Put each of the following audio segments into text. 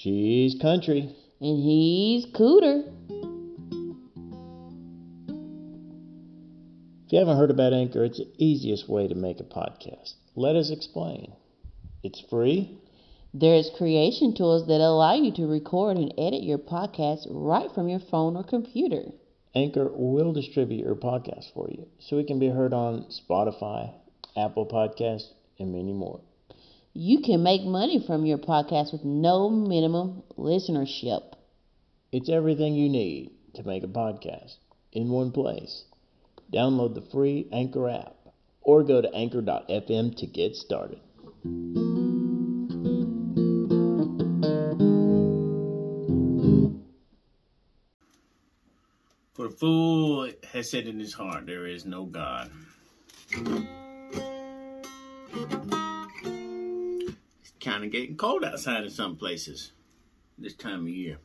She's country. And he's cooter. If you haven't heard about Anchor, it's the easiest way to make a podcast. Let us explain. It's free. There's creation tools that allow you to record and edit your podcast right from your phone or computer. Anchor will distribute your podcast for you so it can be heard on Spotify, Apple Podcasts, and many more. You can make money from your podcast with no minimum listenership. It's everything you need to make a podcast in one place. Download the free Anchor app or go to anchor.fm to get started. For the fool has said in his heart, There is no God. Kind of getting cold outside in some places this time of year.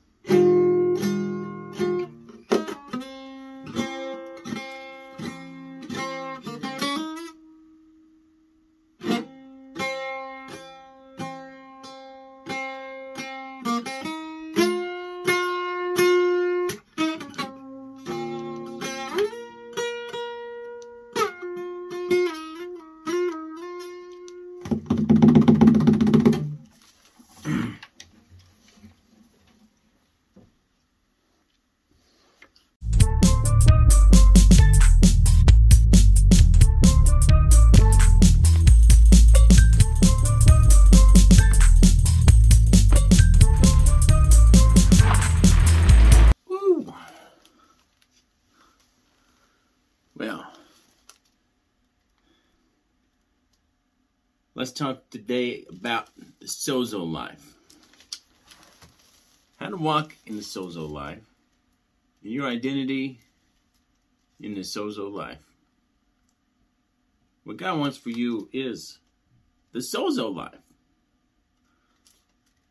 Well, let's talk today about the sozo life. How to walk in the sozo life, and your identity in the sozo life. What God wants for you is the sozo life.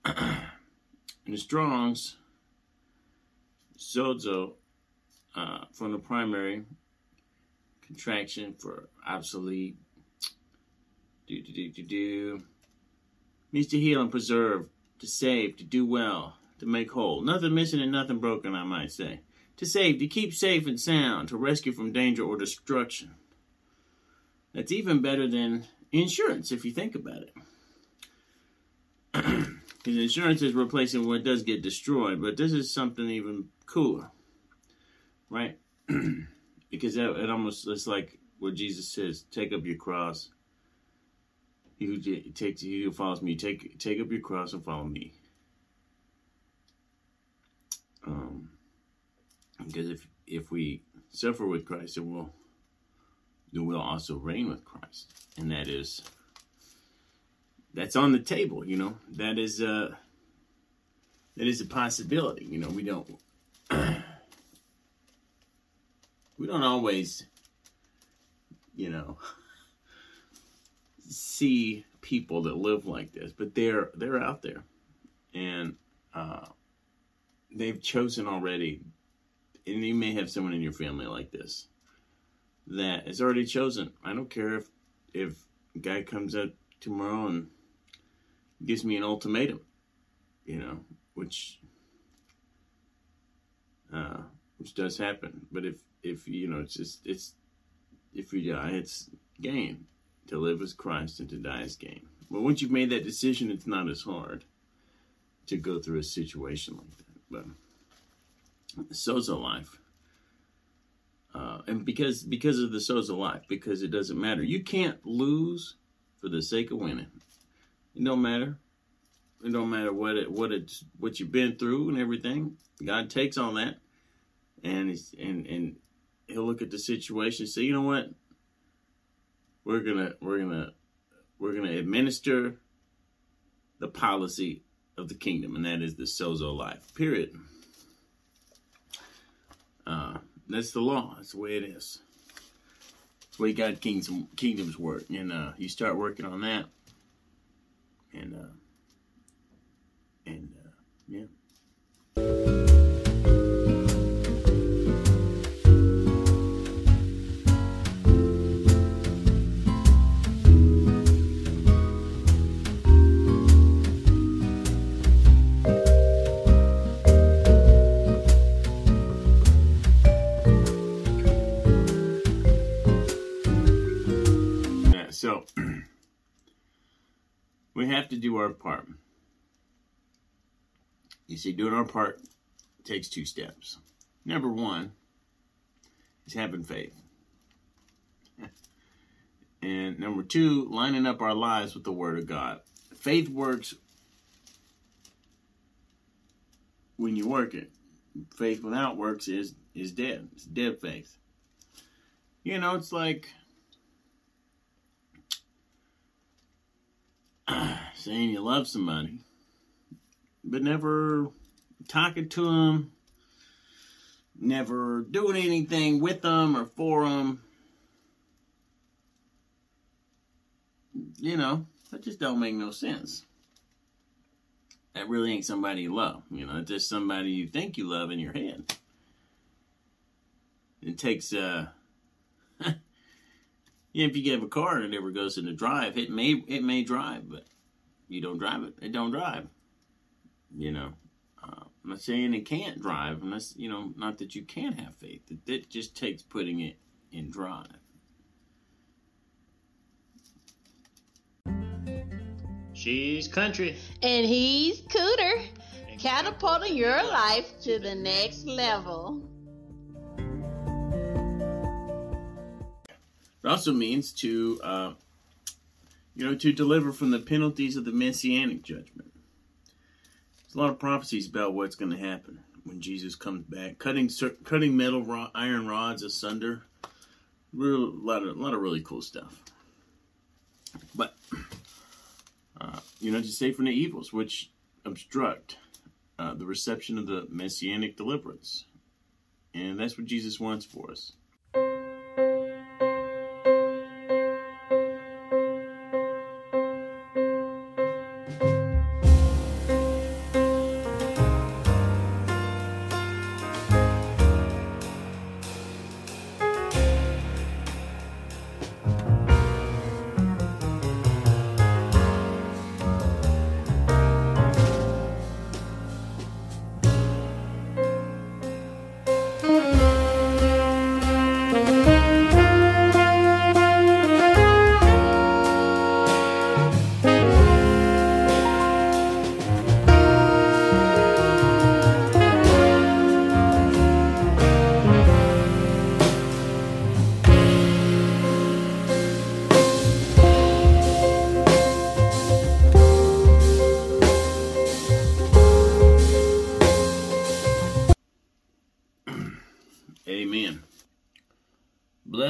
in the Strongs, Sozo uh, from the primary contraction for obsolete. Do do do do do. Means to heal and preserve, to save, to do well, to make whole. Nothing missing and nothing broken, I might say. To save, to keep safe and sound, to rescue from danger or destruction. That's even better than insurance if you think about it. Because insurance is replacing what does get destroyed, but this is something even cooler, right? because it almost it's like what Jesus says: "Take up your cross." He who takes he who follows me, take take up your cross and follow me. Um, because if if we suffer with Christ, then we'll then we'll also reign with Christ, and that is that's on the table. You know, that is uh that is a possibility. You know, we don't we don't always, you know, see people that live like this, but they're they're out there, and uh, they've chosen already. And you may have someone in your family like this that has already chosen. I don't care if if a guy comes up tomorrow and gives me an ultimatum, you know, which uh, which does happen. But if if you know, it's just it's if you die, it's gain. To live as Christ and to die as gain. But once you've made that decision, it's not as hard to go through a situation like that. But sozo life. Uh, and because because of the sozo life, because it doesn't matter. You can't lose for the sake of winning. It don't matter. It don't matter what it what it's what you've been through and everything. God takes all that, and and and he'll look at the situation and say, you know what? We're gonna we're gonna we're gonna administer the policy of the kingdom, and that is the sozo life. Period. Uh, that's the law. That's the way it is. That's the way God kingdoms kingdoms work, and uh, you start working on that, and uh, and uh, yeah. Have to do our part. You see, doing our part takes two steps. Number one is having faith. And number two, lining up our lives with the Word of God. Faith works when you work it. Faith without works is is dead. It's dead faith. You know, it's like saying you love somebody, but never talking to them, never doing anything with them or for them. You know, that just don't make no sense. That really ain't somebody you love. You know, it's just somebody you think you love in your head. It takes uh if you get a car and it never goes into drive, it may it may drive, but you don't drive it, it don't drive. You know, uh, I'm not saying it can't drive, unless you know, not that you can't have faith. It, it just takes putting it in drive. She's country. And he's Cooter, catapulting your life to the next level. It also means to, uh, you know, to deliver from the penalties of the messianic judgment. There's a lot of prophecies about what's going to happen when Jesus comes back, cutting cutting metal rod, iron rods asunder. Real lot of a lot of really cool stuff. But uh, you know, to save from the evils which obstruct uh, the reception of the messianic deliverance, and that's what Jesus wants for us.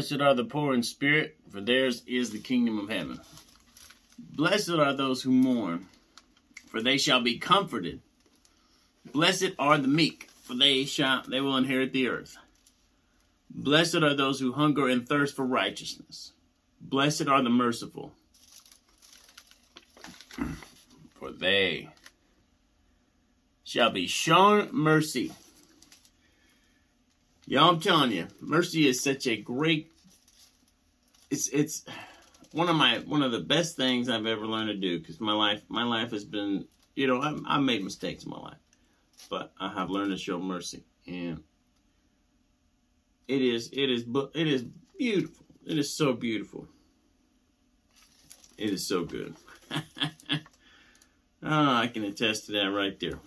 Blessed are the poor in spirit, for theirs is the kingdom of heaven. Blessed are those who mourn, for they shall be comforted. Blessed are the meek, for they shall they will inherit the earth. Blessed are those who hunger and thirst for righteousness. Blessed are the merciful, for they shall be shown mercy. Y'all, I'm telling you, mercy is such a great. It's it's one of my one of the best things I've ever learned to do because my life my life has been you know I've, I've made mistakes in my life, but I have learned to show mercy and it is it is it is beautiful. It is so beautiful. It is so good. oh, I can attest to that right there.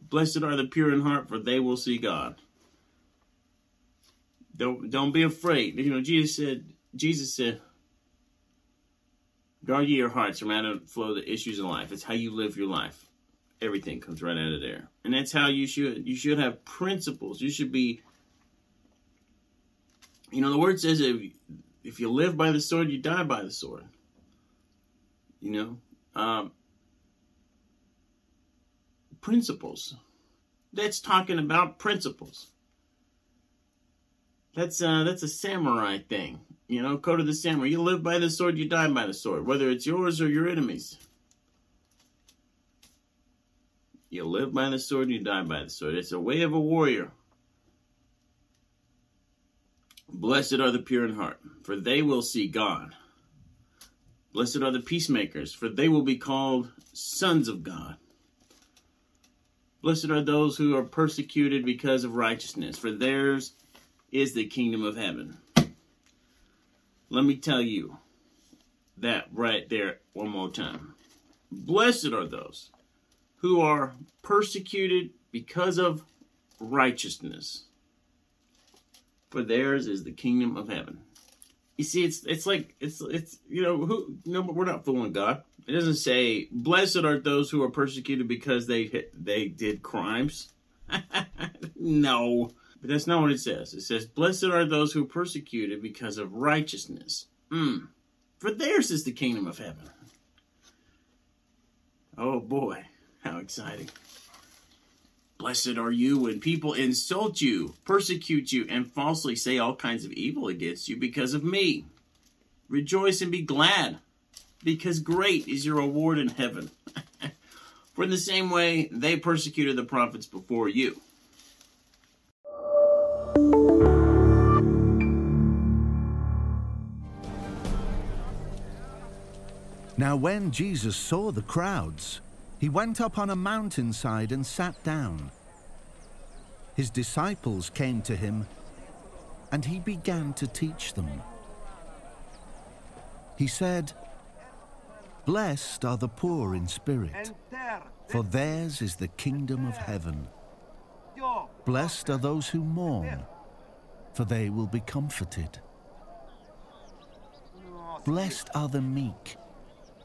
Blessed are the pure in heart, for they will see God. Don't don't be afraid. You know, Jesus said, Jesus said, guard your hearts from out of flow the issues in life. It's how you live your life. Everything comes right out of there. And that's how you should you should have principles. You should be you know, the word says if if you live by the sword, you die by the sword. You know? Um, principles. That's talking about principles. That's uh that's a samurai thing. You know, code of the samurai. You live by the sword, you die by the sword, whether it's yours or your enemies. You live by the sword, you die by the sword. It's a way of a warrior. Blessed are the pure in heart, for they will see God. Blessed are the peacemakers, for they will be called sons of God. Blessed are those who are persecuted because of righteousness, for theirs is the kingdom of heaven. Let me tell you that right there one more time. Blessed are those who are persecuted because of righteousness, for theirs is the kingdom of heaven. You see, it's it's like it's it's you know who no, we're not fooling God. It doesn't say, "Blessed are those who are persecuted because they they did crimes." no, but that's not what it says. It says, "Blessed are those who are persecuted because of righteousness." Mm. For theirs is the kingdom of heaven. Oh boy, how exciting! Blessed are you when people insult you, persecute you, and falsely say all kinds of evil against you because of me. Rejoice and be glad because great is your reward in heaven. For in the same way they persecuted the prophets before you. Now, when Jesus saw the crowds, he went up on a mountainside and sat down. His disciples came to him, and he began to teach them. He said, Blessed are the poor in spirit, for theirs is the kingdom of heaven. Blessed are those who mourn, for they will be comforted. Blessed are the meek,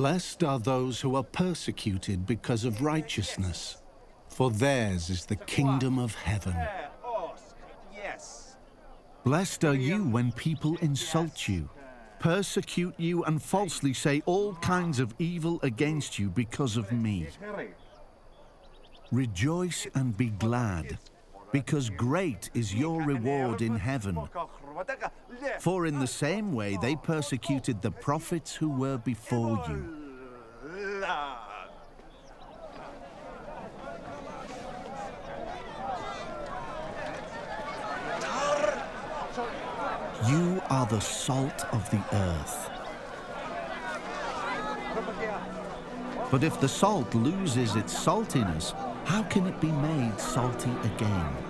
Blessed are those who are persecuted because of righteousness, for theirs is the kingdom of heaven. Blessed are you when people insult you, persecute you, and falsely say all kinds of evil against you because of me. Rejoice and be glad, because great is your reward in heaven. For in the same way they persecuted the prophets who were before you. You are the salt of the earth. But if the salt loses its saltiness, how can it be made salty again?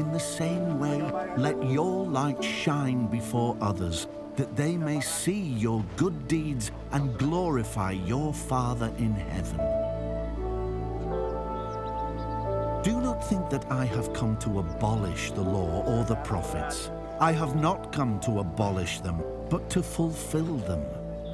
In the same way, let your light shine before others, that they may see your good deeds and glorify your Father in heaven. Do not think that I have come to abolish the law or the prophets. I have not come to abolish them, but to fulfill them.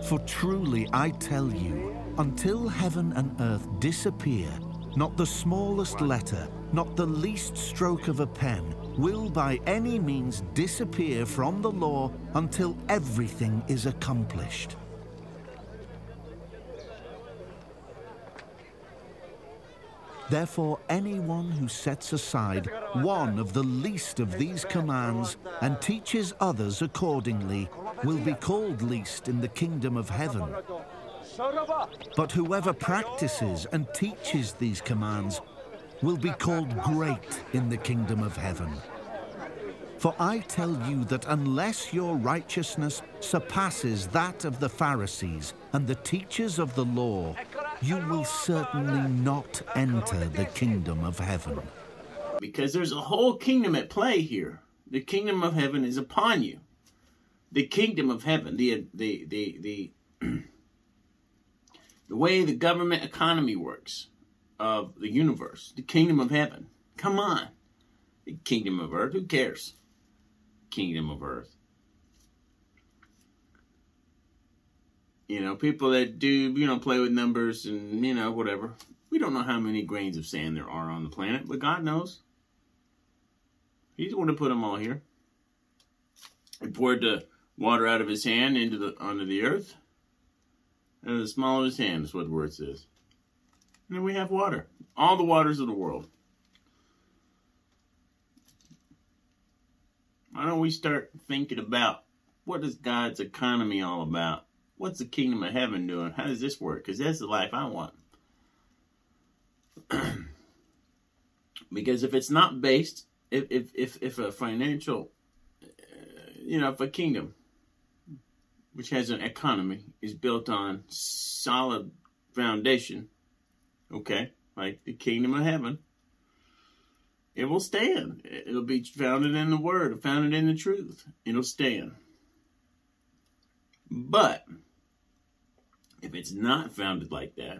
For truly I tell you, until heaven and earth disappear, not the smallest letter, not the least stroke of a pen, will by any means disappear from the law until everything is accomplished. Therefore, anyone who sets aside one of the least of these commands and teaches others accordingly will be called least in the kingdom of heaven. But whoever practices and teaches these commands will be called great in the kingdom of heaven. For I tell you that unless your righteousness surpasses that of the Pharisees and the teachers of the law, you will certainly not enter the kingdom of heaven. Because there's a whole kingdom at play here. The kingdom of heaven is upon you. The kingdom of heaven, the the the the the way the government economy works of the universe, the kingdom of heaven. Come on. The kingdom of earth, who cares? Kingdom of earth. You know, people that do, you know, play with numbers and, you know, whatever. We don't know how many grains of sand there are on the planet, but God knows. He's one to put them all here. He poured the water out of his hand into the onto the earth. And the small of his hand is what the word says. And then we have water. All the waters of the world. Why don't we start thinking about what is God's economy all about? What's the kingdom of heaven doing? How does this work? Because that's the life I want. because if it's not based, if if if, if a financial, uh, you know, if a kingdom which has an economy is built on solid foundation, okay, like the kingdom of heaven, it will stand. It'll be founded in the word, founded in the truth. It'll stand. But if it's not founded like that,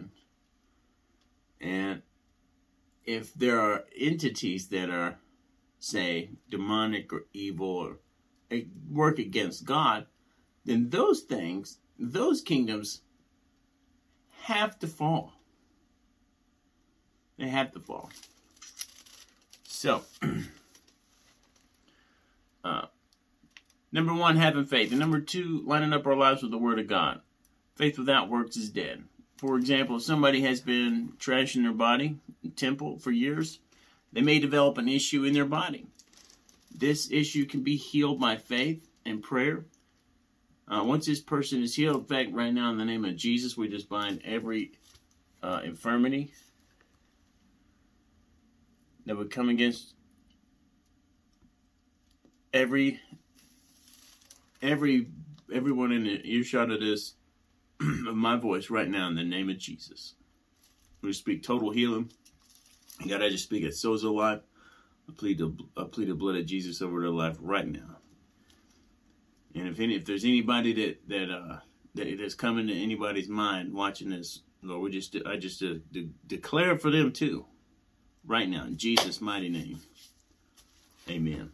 and if there are entities that are, say, demonic or evil or work against God, then those things, those kingdoms have to fall. They have to fall. So, uh, number one, having faith. And number two, lining up our lives with the Word of God. Faith without works is dead. For example, if somebody has been trashing their body, temple, for years, they may develop an issue in their body. This issue can be healed by faith and prayer. Uh, once this person is healed, in fact, right now in the name of Jesus, we just bind every uh, infirmity that would come against every every everyone in the earshot of this of my voice right now in the name of Jesus. We speak total healing. God, I just speak it sozo life. I plead the I plead the blood of Jesus over their life right now. And if any if there's anybody that that uh that that's coming to anybody's mind watching this, Lord, we just I just uh, de- declare for them too, right now in Jesus' mighty name. Amen.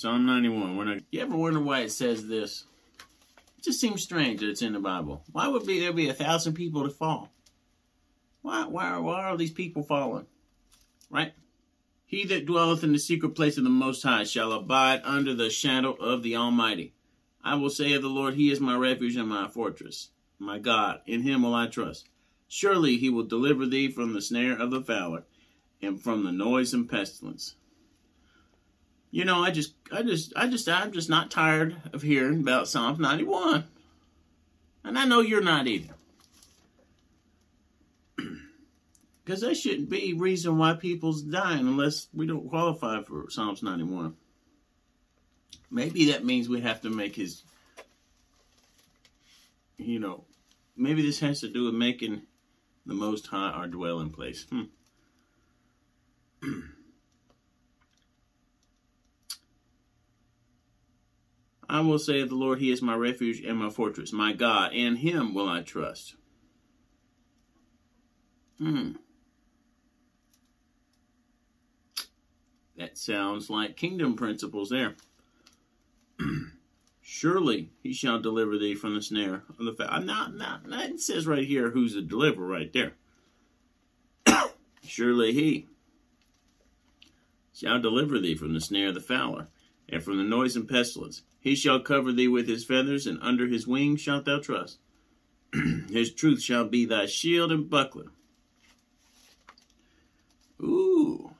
Psalm 91. When I, you ever wonder why it says this? It just seems strange that it's in the Bible. Why would be there be a thousand people to fall? Why why are why are these people falling? Right? He that dwelleth in the secret place of the Most High shall abide under the shadow of the Almighty. I will say of the Lord, He is my refuge and my fortress, my God. In Him will I trust. Surely He will deliver thee from the snare of the fowler, and from the noise and pestilence. You know, I just, I just, I just, I'm just not tired of hearing about Psalms 91, and I know you're not either. Because that shouldn't be reason why people's dying unless we don't qualify for Psalms 91. Maybe that means we have to make his, you know, maybe this has to do with making the Most High our dwelling place. Hmm. I will say of the Lord, He is my refuge and my fortress, my God, and Him will I trust. Hmm. That sounds like kingdom principles there. Surely he shall deliver thee from the snare of the fowl. Not, not, not, it says right here who's the deliverer right there. Surely he shall deliver thee from the snare of the fowler and from the noise and pestilence. He shall cover thee with his feathers, and under his wings shalt thou trust. his truth shall be thy shield and buckler. Ooh.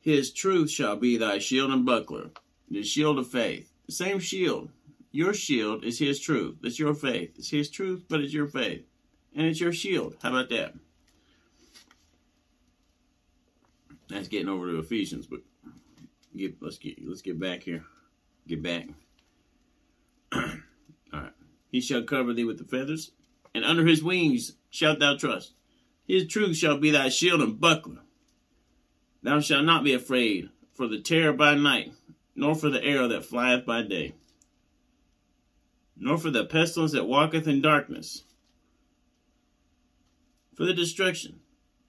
His truth shall be thy shield and buckler the shield of faith. The same shield. Your shield is his truth. It's your faith. It's his truth, but it's your faith. And it's your shield. How about that? That's getting over to Ephesians, but get let's get let's get back here. Get back. All right. He shall cover thee with the feathers, and under his wings shalt thou trust. His truth shall be thy shield and buckler. Thou shalt not be afraid for the terror by night, nor for the arrow that flieth by day, nor for the pestilence that walketh in darkness, for the destruction,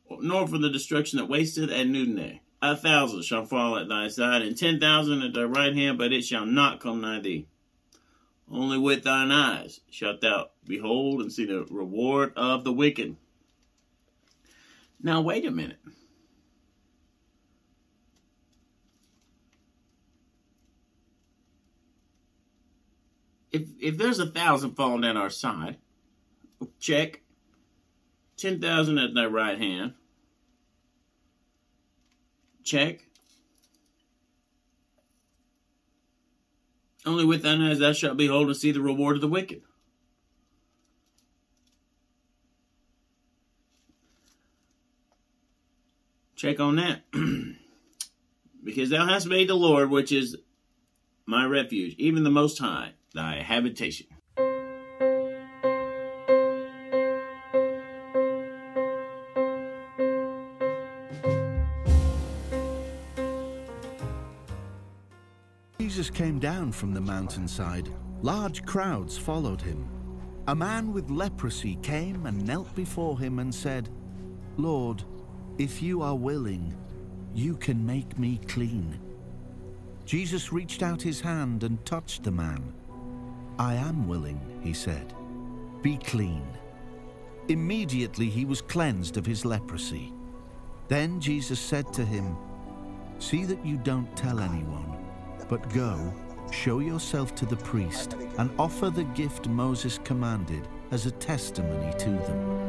nor for the destruction that wasteth at noonday. A thousand shall fall at thy side, and ten thousand at thy right hand, but it shall not come nigh thee. Only with thine eyes shalt thou behold and see the reward of the wicked. Now, wait a minute. If, if there's a thousand falling at our side, check. 10,000 at thy right hand, check. Only with thine eyes thou shalt behold and see the reward of the wicked. Check on that. because thou hast made the Lord, which is my refuge, even the Most High, thy habitation. Came down from the mountainside. Large crowds followed him. A man with leprosy came and knelt before him and said, Lord, if you are willing, you can make me clean. Jesus reached out his hand and touched the man. I am willing, he said. Be clean. Immediately he was cleansed of his leprosy. Then Jesus said to him, See that you don't tell anyone, but go, show yourself to the priest, and offer the gift Moses commanded as a testimony to them.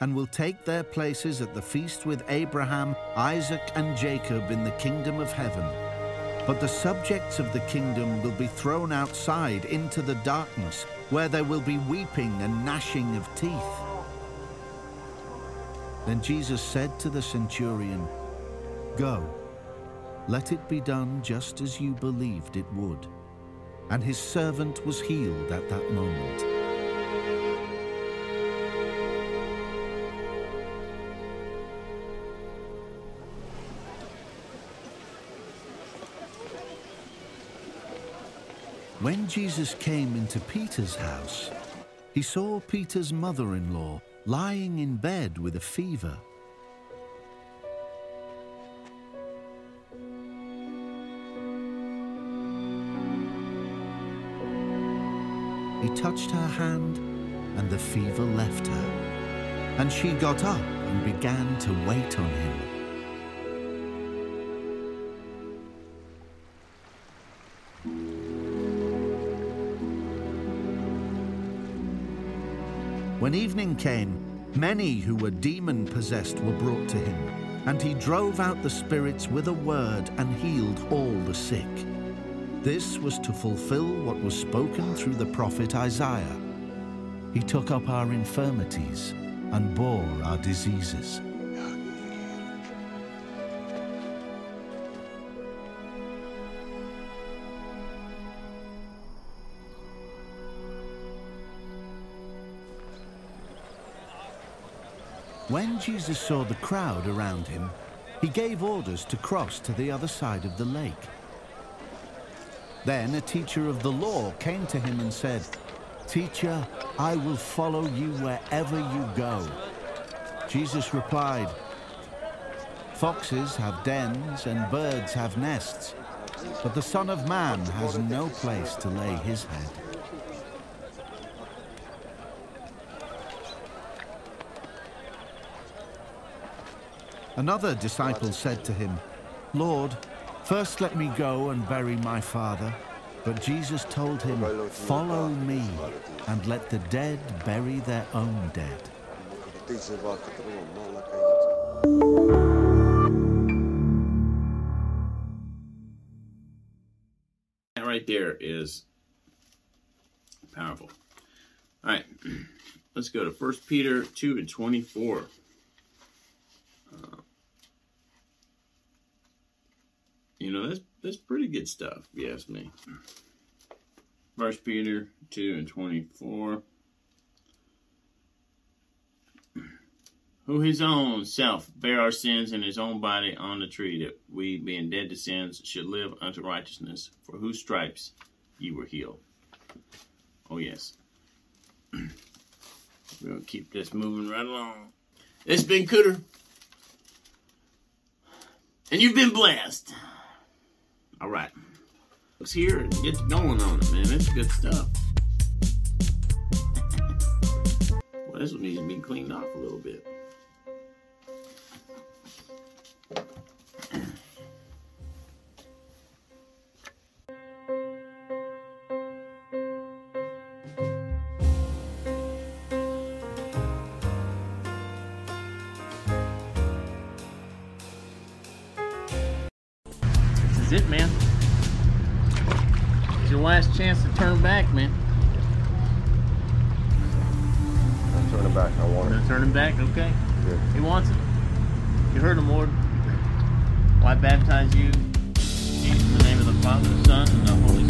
and will take their places at the feast with Abraham, Isaac, and Jacob in the kingdom of heaven. But the subjects of the kingdom will be thrown outside into the darkness, where there will be weeping and gnashing of teeth. Then Jesus said to the centurion, Go, let it be done just as you believed it would. And his servant was healed at that moment. When Jesus came into Peter's house, he saw Peter's mother-in-law lying in bed with a fever. He touched her hand, and the fever left her. And she got up and began to wait on him. When evening came, many who were demon possessed were brought to him, and he drove out the spirits with a word and healed all the sick. This was to fulfill what was spoken through the prophet Isaiah. He took up our infirmities and bore our diseases. When Jesus saw the crowd around him, he gave orders to cross to the other side of the lake. Then a teacher of the law came to him and said, Teacher, I will follow you wherever you go. Jesus replied, Foxes have dens and birds have nests, but the Son of Man has no place to lay his head. Another disciple said to him, Lord, first let me go and bury my father. But Jesus told him, Follow me, and let the dead bury their own dead. That right there is powerful. All right, let's go to First Peter 2 and 24. Uh, you know, that's, that's pretty good stuff, if you ask me. First Peter 2 and 24. Who his own self bare our sins in his own body on the tree, that we, being dead to sins, should live unto righteousness, for whose stripes ye were healed. Oh, yes. To keep this moving right along. It's been Cooter. And you've been blessed. All right. Let's hear it get going on it, man. It's good stuff. well, this one needs to be cleaned off a little bit. It's your last chance to turn back, man. I'm turning back. I want it. Turning back, okay. Good. He wants it. You heard him, Lord. Why baptize you in the name of the Father, the Son, and the Holy Spirit.